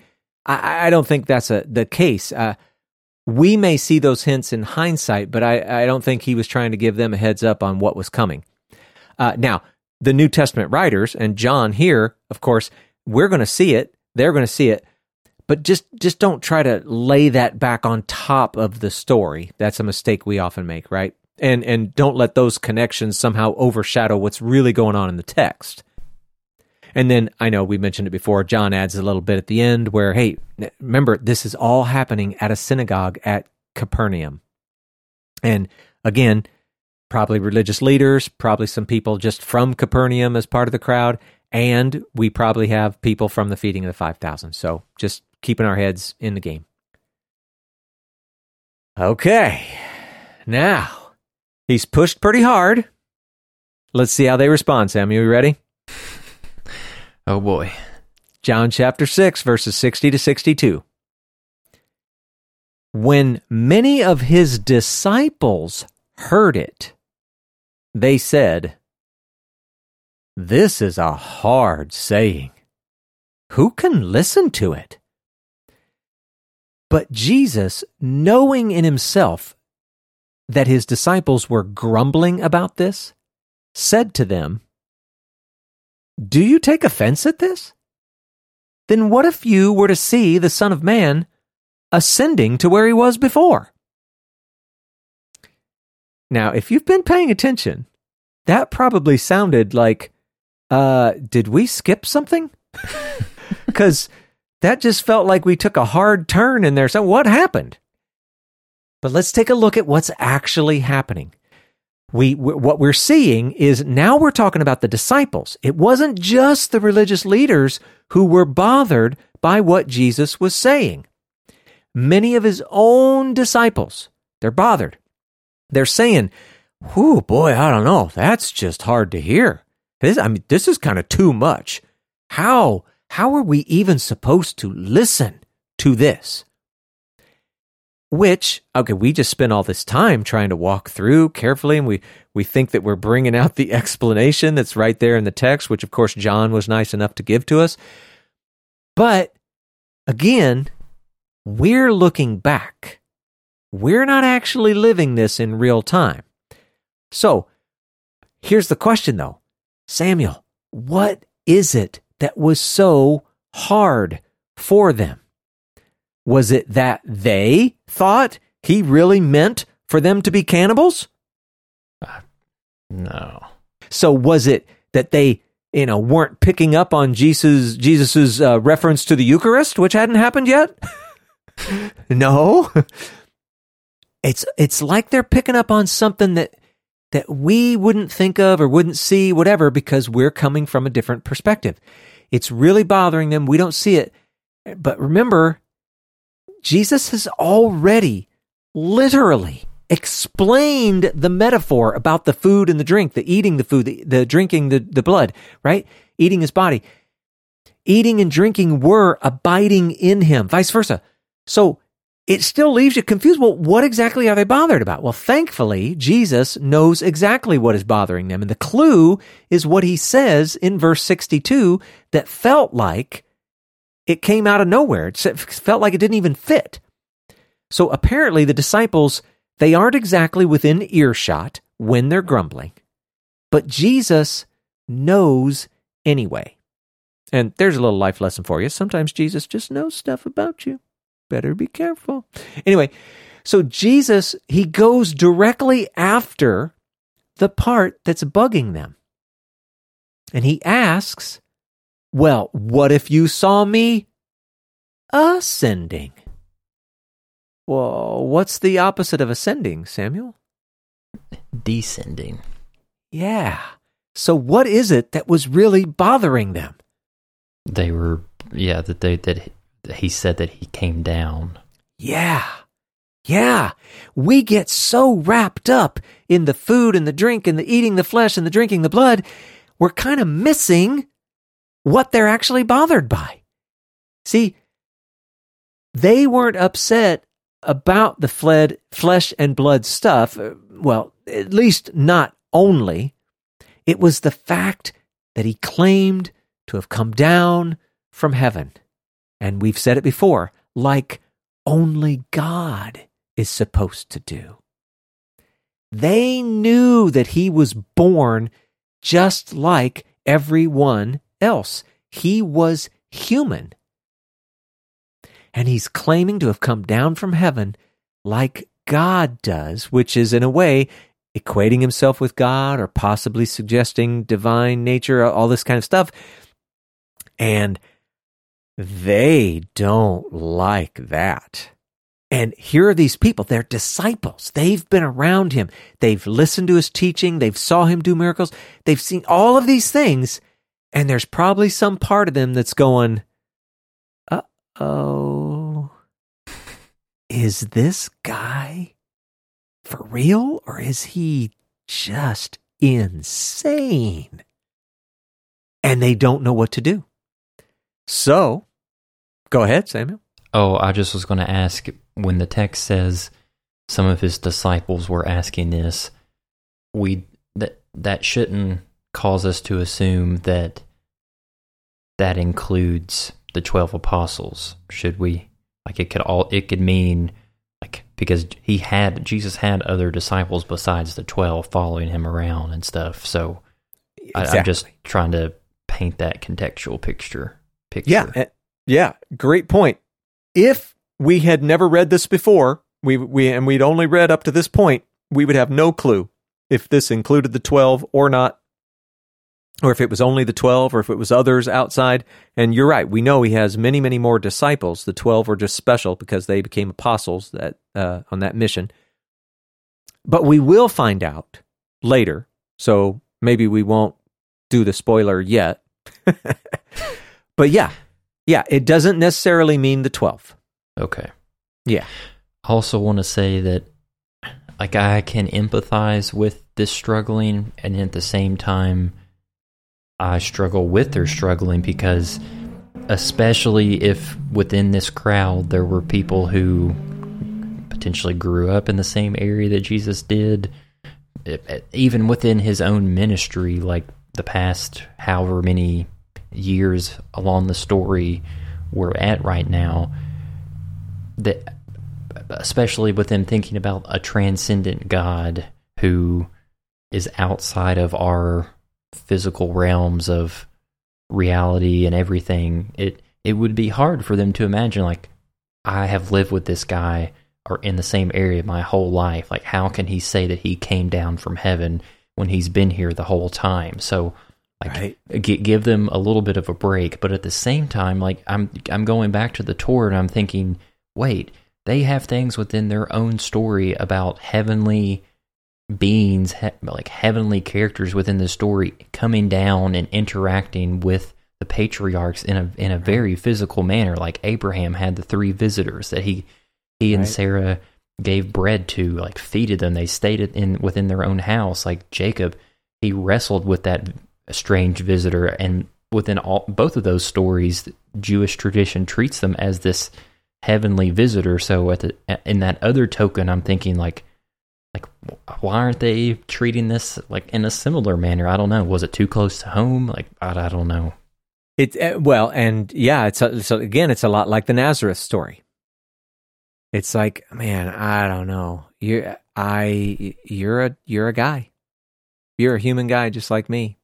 I, I don't think that's a, the case. Uh, we may see those hints in hindsight, but I, I, don't think he was trying to give them a heads up on what was coming. Uh, now, the New Testament writers and John here, of course, we're going to see it. They're going to see it, but just just don't try to lay that back on top of the story. That's a mistake we often make, right? And and don't let those connections somehow overshadow what's really going on in the text. And then I know we mentioned it before. John adds a little bit at the end where, hey, remember, this is all happening at a synagogue at Capernaum. And again, probably religious leaders, probably some people just from Capernaum as part of the crowd. And we probably have people from the feeding of the 5,000. So just keeping our heads in the game. Okay. Now, he's pushed pretty hard. Let's see how they respond, Sam. Are you ready? Oh boy. John chapter 6, verses 60 to 62. When many of his disciples heard it, they said, This is a hard saying. Who can listen to it? But Jesus, knowing in himself that his disciples were grumbling about this, said to them, do you take offense at this? Then what if you were to see the Son of Man ascending to where he was before? Now, if you've been paying attention, that probably sounded like, uh, did we skip something? Because that just felt like we took a hard turn in there. So, what happened? But let's take a look at what's actually happening. We, what we're seeing is now we're talking about the disciples. It wasn't just the religious leaders who were bothered by what Jesus was saying. Many of his own disciples, they're bothered. They're saying, Whew, boy, I don't know. That's just hard to hear. This, I mean, this is kind of too much. How, how are we even supposed to listen to this? Which, okay, we just spent all this time trying to walk through carefully, and we, we think that we're bringing out the explanation that's right there in the text, which of course John was nice enough to give to us. But again, we're looking back. We're not actually living this in real time. So here's the question though Samuel, what is it that was so hard for them? Was it that they thought he really meant for them to be cannibals? Uh, no. So was it that they, you know, weren't picking up on Jesus Jesus's uh, reference to the Eucharist, which hadn't happened yet? no. It's it's like they're picking up on something that that we wouldn't think of or wouldn't see, whatever, because we're coming from a different perspective. It's really bothering them. We don't see it. But remember, Jesus has already literally explained the metaphor about the food and the drink, the eating the food, the, the drinking the, the blood, right? Eating his body. Eating and drinking were abiding in him, vice versa. So it still leaves you confused. Well, what exactly are they bothered about? Well, thankfully, Jesus knows exactly what is bothering them. And the clue is what he says in verse 62 that felt like it came out of nowhere. It felt like it didn't even fit. So apparently, the disciples, they aren't exactly within earshot when they're grumbling, but Jesus knows anyway. And there's a little life lesson for you. Sometimes Jesus just knows stuff about you better be careful. Anyway, so Jesus, he goes directly after the part that's bugging them. And he asks, Well, what if you saw me ascending? Well, what's the opposite of ascending, Samuel? Descending. Yeah. So what is it that was really bothering them? They were, yeah, that they that he said that he came down. Yeah. Yeah. We get so wrapped up in the food and the drink and the eating the flesh and the drinking the blood, we're kind of missing what they're actually bothered by. See, they weren't upset about the fled flesh and blood stuff. Uh, well, at least not only. It was the fact that he claimed to have come down from heaven and we've said it before, like only God is supposed to do. They knew that he was born just like everyone else. He was human. And he's claiming to have come down from heaven like God does, which is in a way equating himself with God or possibly suggesting divine nature, all this kind of stuff. And they don't like that. And here are these people, they're disciples. They've been around him. They've listened to his teaching. They've saw him do miracles. They've seen all of these things. And there's probably some part of them that's going, uh oh, is this guy for real or is he just insane? And they don't know what to do. So Go ahead, Samuel. Oh, I just was going to ask when the text says some of his disciples were asking this, we that that shouldn't cause us to assume that that includes the 12 apostles, should we? Like it could all it could mean like because he had Jesus had other disciples besides the 12 following him around and stuff. So exactly. I, am just trying to paint that contextual picture. Picture. Yeah, yeah, great point. If we had never read this before, we we and we'd only read up to this point, we would have no clue if this included the 12 or not, or if it was only the 12 or if it was others outside. And you're right. We know he has many, many more disciples. The 12 were just special because they became apostles that, uh, on that mission. But we will find out later. So maybe we won't do the spoiler yet. but yeah, yeah, it doesn't necessarily mean the 12th. Okay. Yeah. I also want to say that like I can empathize with this struggling and at the same time I struggle with their struggling because especially if within this crowd there were people who potentially grew up in the same area that Jesus did even within his own ministry like the past however many years along the story we're at right now that especially with them thinking about a transcendent God who is outside of our physical realms of reality and everything, it it would be hard for them to imagine like I have lived with this guy or in the same area my whole life. Like how can he say that he came down from heaven when he's been here the whole time? So like Right. gi- give them a little bit of a break, but at the same time like I'm I'm going back to the Torah and I'm thinking, wait, they have things within their own story about heavenly beings, he- like heavenly characters within the story coming down and interacting with the patriarchs in a in a very physical manner. Like Abraham had the three visitors that he he and Right. Sarah gave bread to, like feeded them. They stayed in within their own house. Like Jacob, he wrestled with that strange visitor, and within all both of those stories, Jewish tradition treats them as this heavenly visitor. So at the in that other token, I'm thinking like like why aren't they treating this like in a similar manner? I don't know. Was it too close to home? Like I, I don't know. It uh, well, and yeah, it's a, so again, it's a lot like the Nazareth story. It's like, man, I don't know. You, I, you're a, you're a guy. You're a human guy just like me,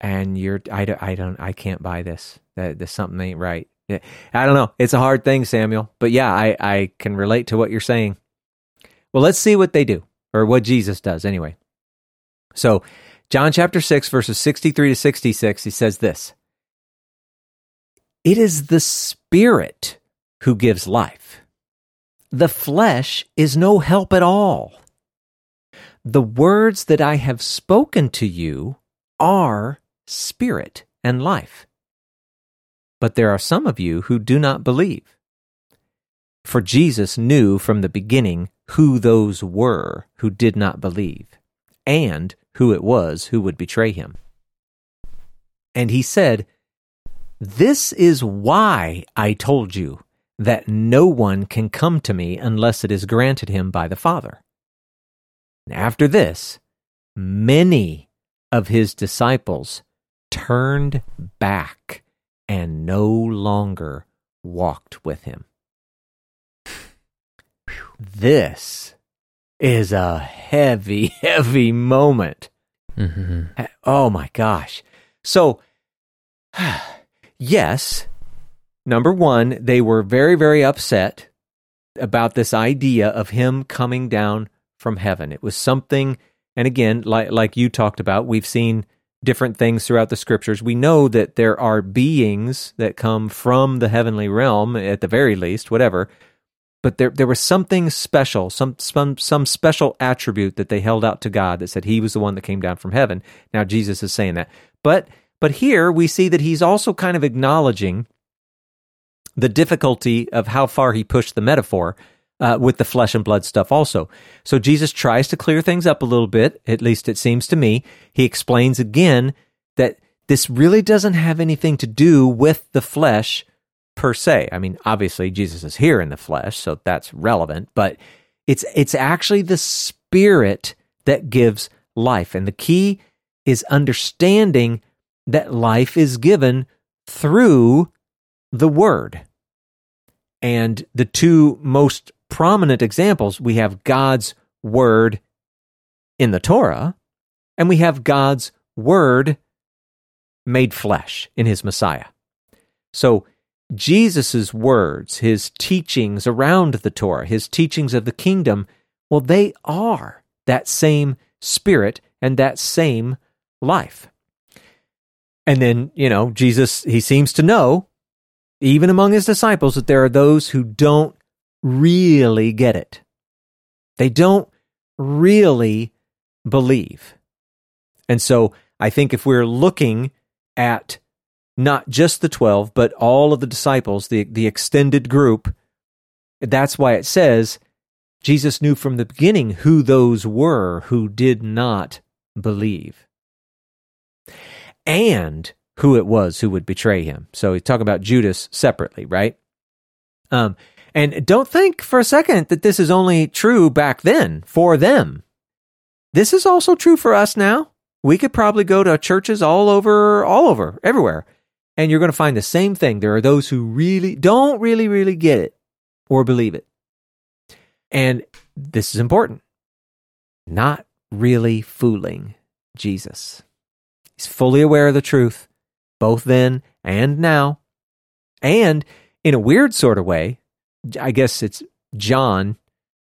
and you're, I, don't- I don't, I can't buy this. That, that something ain't right. I don't know. It's a hard thing, Samuel, but yeah, I, I can relate to what you're saying. Well, let's see what they do, or what Jesus does anyway. So, John chapter 6, verses 63 to 66, he says this It is the Spirit who gives life. The flesh is no help at all. The words that I have spoken to you are spirit and life. But there are some of you who do not believe. For Jesus knew from the beginning who those were who did not believe, and who it was who would betray him. And he said, This is why I told you that no one can come to me unless it is granted him by the Father. After this, many of his disciples turned back and no longer walked with him. This is a heavy, heavy moment. Mm-hmm. Oh my gosh. So, yes, number one, they were very, very upset about this idea of him coming down from heaven. It was something, and again, like, like you talked about, we've seen different things throughout the scriptures. We know that there are beings that come from the heavenly realm, at the very least, whatever. But there, there was something special, some, some, some special attribute that they held out to God that said He was the one that came down from heaven. Now Jesus is saying that, but but here we see that He's also kind of acknowledging the difficulty of how far He pushed the metaphor uh, with the flesh and blood stuff. Also, so Jesus tries to clear things up a little bit. At least it seems to me. He explains again that this really doesn't have anything to do with the flesh per se. I mean, obviously Jesus is here in the flesh, so that's relevant, but it's it's actually the spirit that gives life. And the key is understanding that life is given through the word. And the two most prominent examples, we have God's word in the Torah, and we have God's word made flesh in his Messiah. So Jesus' words, his teachings around the Torah, his teachings of the kingdom, well, they are that same spirit and that same life. And then, you know, Jesus, he seems to know, even among his disciples, that there are those who don't really get it. They don't really believe. And so I think if we're looking at not just the 12, but all of the disciples, the, the extended group, that's why it says Jesus knew from the beginning who those were who did not believe and who it was who would betray him. So he's talking about Judas separately, right? Um, and don't think for a second that this is only true back then for them. This is also true for us now. We could probably go to churches all over, all over, everywhere, and you're going to find the same thing. There are those who really don't really, really get it or believe it. And this is important not really fooling Jesus. He's fully aware of the truth, both then and now. And in a weird sort of way, I guess it's John,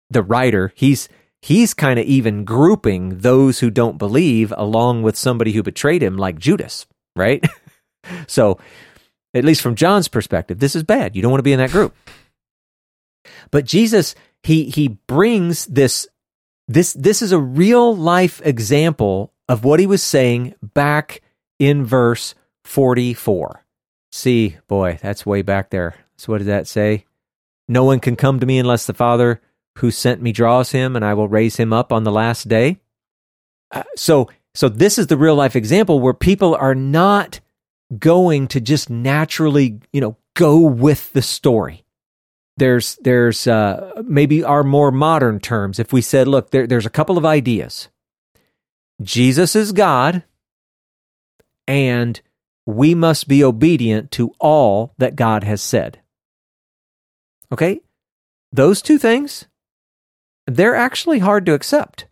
the writer, he's he's kind of even grouping those who don't believe along with somebody who betrayed him like Judas, right? so, at least from John's perspective, this is bad. You don't want to be in that group. But Jesus he he brings this this this is a real life example of what he was saying back in verse 44. See, boy, that's way back there. So what did that say? No one can come to me unless the Father who sent me draws him, and I will raise him up on the last day. Uh, so, so this is the real life example where people are not going to just naturally, you know, go with the story there's there's uh, maybe our more modern terms. If we said, look, there, there's a couple of ideas. Jesus is God, and we must be obedient to all that God has said. Okay? Those two things, they're actually hard to accept.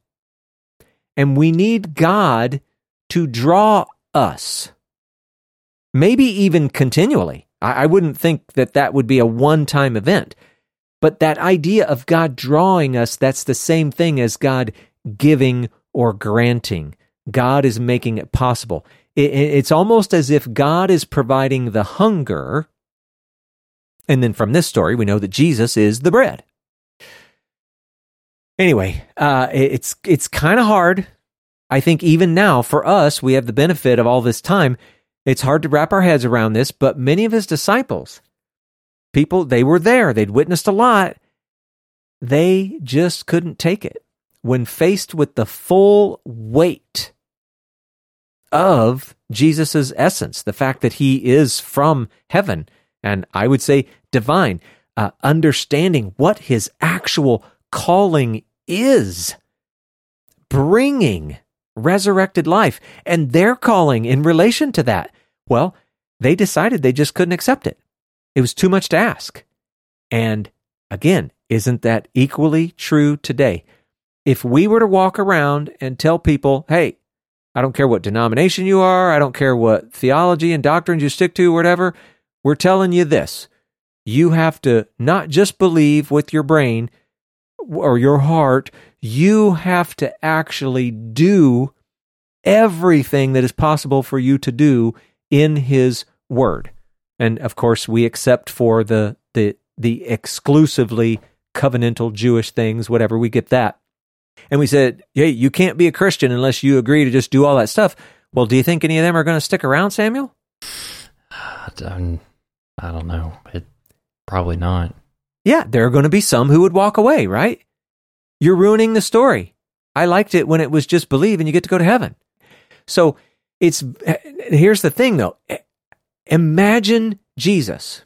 And we need God to draw us, maybe even continually. I, I wouldn't think that that would be a one time event. But that idea of God drawing us, that's the same thing as God giving or granting. God is making it possible. It, it's almost as if God is providing the hunger. And then from this story, we know that Jesus is the bread. Anyway, uh, it's it's kind of hard. I think even now for us, we have the benefit of all this time it's hard to wrap our heads around this, but many of his disciples, people, they were there, they'd witnessed a lot, they just couldn't take it. When faced with the full weight of Jesus' essence, the fact that he is from heaven, and I would say divine, uh, understanding what his actual calling is, bringing resurrected life and their calling in relation to that. Well, they decided they just couldn't accept it. It was too much to ask. And again, isn't that equally true today? If we were to walk around and tell people, hey, I don't care what denomination you are, I don't care what theology and doctrines you stick to, whatever, we're telling you this. You have to not just believe with your brain or your heart, you have to actually do everything that is possible for you to do in his word. And of course, we accept for the the the exclusively covenantal Jewish things, whatever, we get that. And we said, hey, you can't be a Christian unless you agree to just do all that stuff. Well, do you think any of them are going to stick around, Samuel? Don't, I don't know. It, probably not. Yeah, there are going to be some who would walk away, right? You're ruining the story. I liked it when it was just believe and you get to go to heaven. So it's eh, here's the thing though. Eh, imagine Jesus.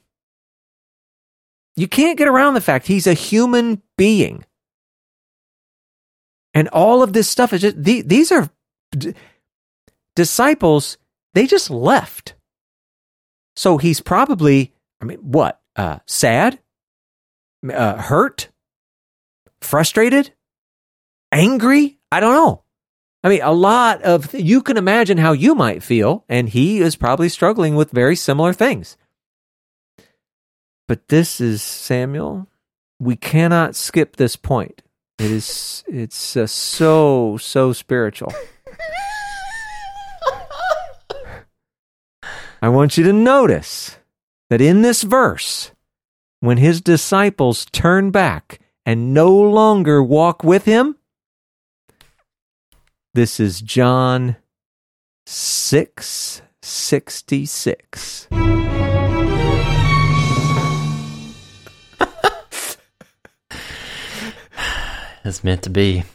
You can't get around the fact he's a human being. And all of this stuff is just these are disciples, they just left. So he's probably, I mean, what? Uh, sad? Uh, hurt? frustrated, angry. I don't know. I mean, a lot of, you can imagine how you might feel, and he is probably struggling with very similar things. But this is, Samuel, we cannot skip this point. It is. It's uh, so so spiritual. I want you to notice that in this verse, when his disciples turn back and no longer walk with him, this is John six sixty six. It's meant to be.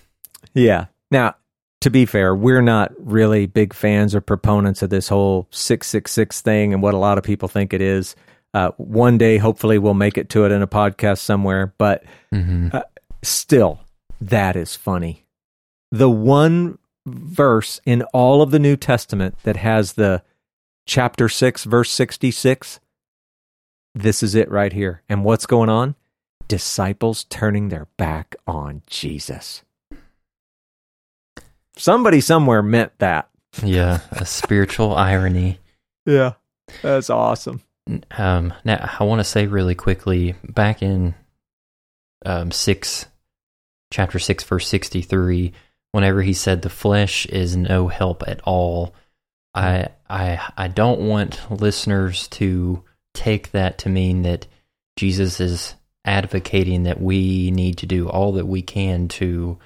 Yeah. Now, to be fair, we're not really big fans or proponents of this whole 666 thing and what a lot of people think it is. Uh, one day, hopefully, we'll make it to it in a podcast somewhere, but hmm uh, still, that is funny. The one verse in all of the New Testament that has the chapter 6, verse 66, this is it right here. And what's going on? Disciples turning their back on Jesus. Somebody somewhere meant that. Yeah, a spiritual irony. Yeah. That's awesome. Um, now, I want to say really quickly back in um, six, chapter six, verse sixty-three, whenever he said the flesh is no help at all, I I I don't want listeners to take that to mean that Jesus is advocating that we need to do all that we can to,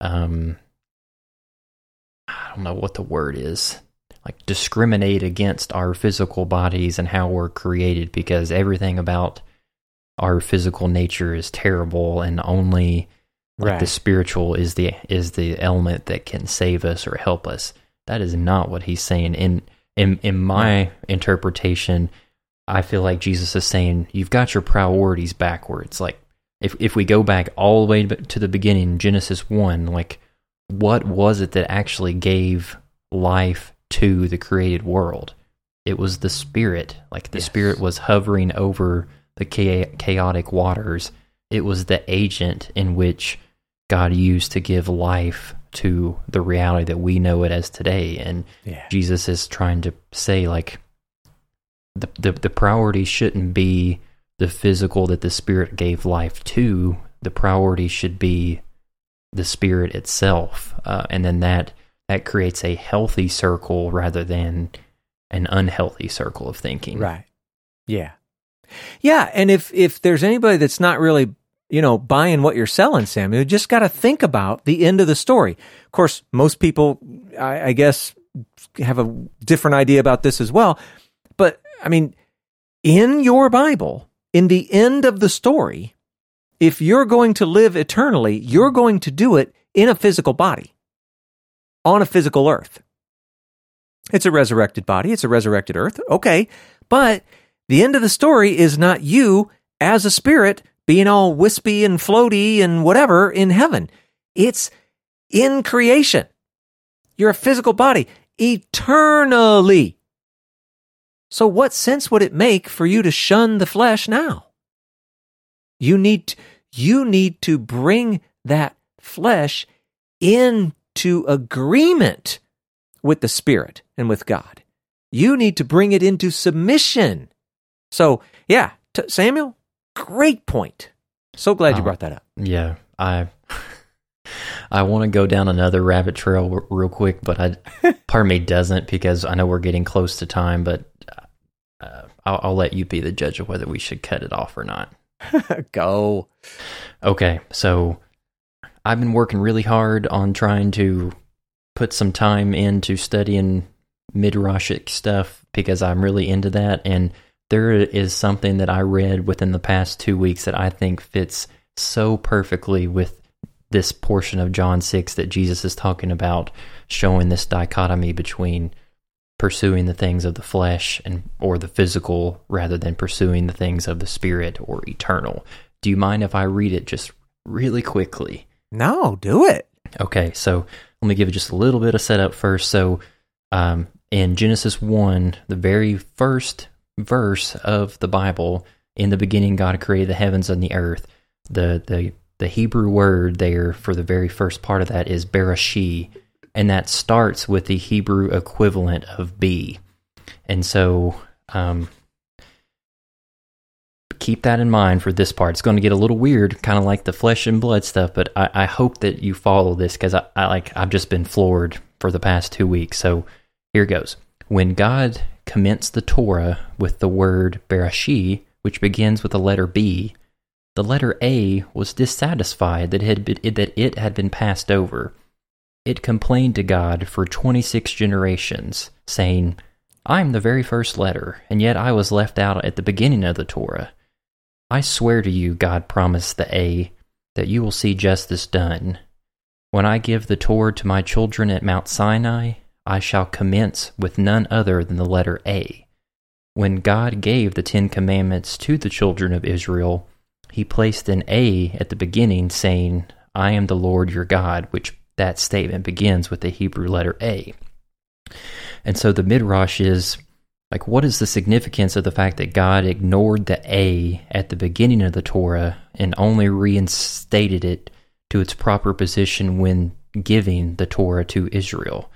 um, I don't know what the word is like discriminate against our physical bodies and how we're created because everything about our physical nature is terrible and only like the spiritual is the is the element that can save us or help us. That is not what he's saying. In in in my interpretation i feel like jesus is saying you've got your priorities backwards. Like if if we go back all the way to the beginning genesis 1 like what was it that actually gave life to the created world it was the spirit like the Yes. spirit was hovering over the cha- chaotic waters it was the agent in which god used to give life to the reality that we know it as today and Yeah. jesus is trying to say like the, the the priority shouldn't be the physical that the spirit gave life to the priority should be the spirit itself uh, and then that that creates a healthy circle rather than an unhealthy circle of thinking Right. Yeah. Yeah, and if if there's anybody that's not really, you know, buying what you're selling, Sam, you just got to think about the end of the story. Of course, most people, I, I guess, have a different idea about this as well. But I mean, in your Bible, in the end of the story, if you're going to live eternally, you're going to do it in a physical body, on a physical earth. It's a resurrected body, it's a resurrected earth. Okay. But the end of the story is not you as a spirit being all wispy and floaty and whatever in heaven. It's in creation. You're a physical body eternally. So, what sense would it make for you to shun the flesh now? You need, you need to bring that flesh into agreement with the Spirit and with God. You need to bring it into submission. So, yeah, t- Samuel, great point. So glad you Oh. brought that up. Yeah, I I want to go down another rabbit trail real quick, but I part of me doesn't because I know we're getting close to time. But uh, I'll, I'll let you be the judge of whether we should cut it off or not. Go. Okay, so I've been working really hard on trying to put some time into studying midrashic stuff because I'm really into that. And there is something that I read within the past two weeks that I think fits so perfectly with this portion of John 6 that Jesus is talking about, showing this dichotomy between pursuing the things of the flesh and or the physical rather than pursuing the things of the spirit or eternal. Do you mind if I read it just really quickly? No, do it. Okay, so let me give you just a little bit of setup first. So, um, in Genesis 1, the very first verse of the Bible, in the beginning, God created the heavens and the earth. The, the, the Hebrew word there for the very first part of that is Bereshit, and that starts with the Hebrew equivalent of be. And so, um, keep that in mind for this part. It's going to get a little weird, kind of like the flesh and blood stuff, but I, I hope that you follow this because I, I like I've just been floored for the past two weeks. So here goes. When God commenced the Torah with the word Bereshit, which begins with the letter B, the letter A was dissatisfied that, had been, that it had been passed over. It complained to God for 26 generations, saying, I am the very first letter, and yet I was left out at the beginning of the Torah. I swear to you, God promised the A, that you will see justice done. When I give the Torah to my children at Mount Sinai, I shall commence with none other than the letter A. When God gave the Ten Commandments to the children of Israel, he placed an A at the beginning, saying, I am the Lord your God, which that statement begins with the Hebrew letter A. And so the Midrash is like, what is the significance of the fact that God ignored the A at the beginning of the Torah and only reinstated it to its proper position when giving the Torah to Israel?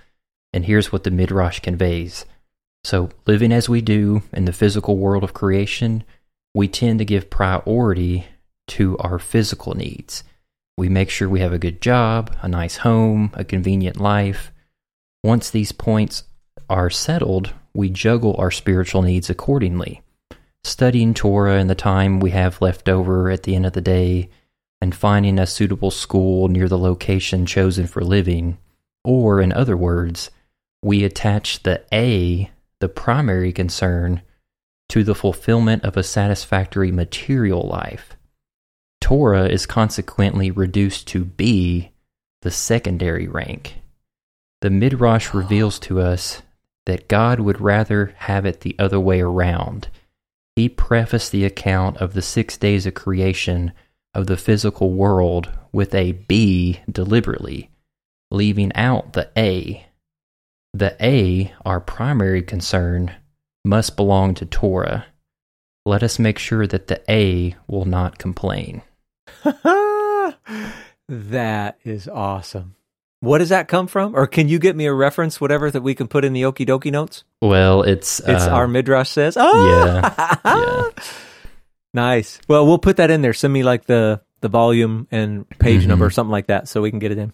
And here's what the Midrash conveys. So, living as we do in the physical world of creation, we tend to give priority to our physical needs. We make sure we have a good job, a nice home, a convenient life. Once these points are settled, we juggle our spiritual needs accordingly. Studying Torah in the time we have left over at the end of the day, and finding a suitable school near the location chosen for living, or in other words, we attach the A, the primary concern, to the fulfillment of a satisfactory material life. Torah is consequently reduced to B, the secondary rank. The Midrash reveals to us that God would rather have it the other way around. He prefaced the account of the six days of creation of the physical world with a B deliberately, leaving out the A, the A, our primary concern, must belong to Torah. Let us make sure that the A will not complain. that is awesome. What does that come from? Or can you get me a reference, whatever, that we can put in the Okie Dokie notes? Well, it's It's uh, our Midrash says. Oh, yeah, yeah. nice. Well, we'll put that in there. Send me like the the volume and page Mhm. number or something like that, so we can get it in.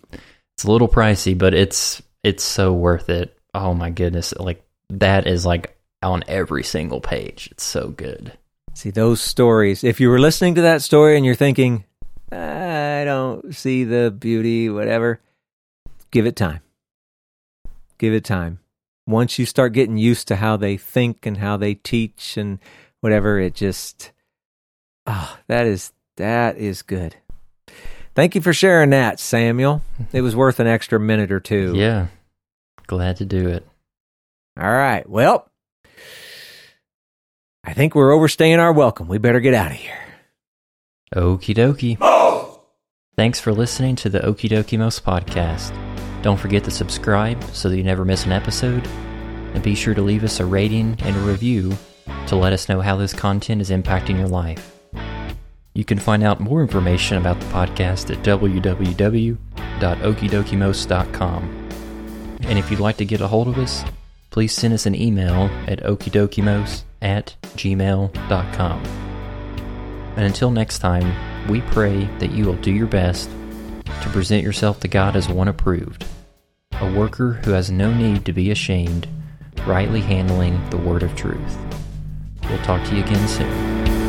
It's a little pricey, but it's it's so worth it. Oh my goodness! Like that is like on every single page. It's so good. See those stories. If you were listening to that story and you're thinking, I don't see the beauty, whatever, give it time. Give it time. Once you start getting used to how they think and how they teach and whatever, it just ah, that is that is good. Thank you for sharing that, Samuel. It was worth an extra minute or two. Yeah, glad to do it. All right. Well, I think we're overstaying our welcome. We better get out of here. Okie dokie. Thanks for listening to the Okie Dokie Most podcast. Don't forget to subscribe so that you never miss an episode. And be sure to leave us a rating and a review to let us know how this content is impacting your life. You can find out more information about the podcast at www.okidokimos.com. And if you'd like to get a hold of us, please send us an email at okidokimos at gmail.com. And until next time, we pray that you will do your best to present yourself to God as one approved, a worker who has no need to be ashamed, rightly handling the word of truth. We'll talk to you again soon.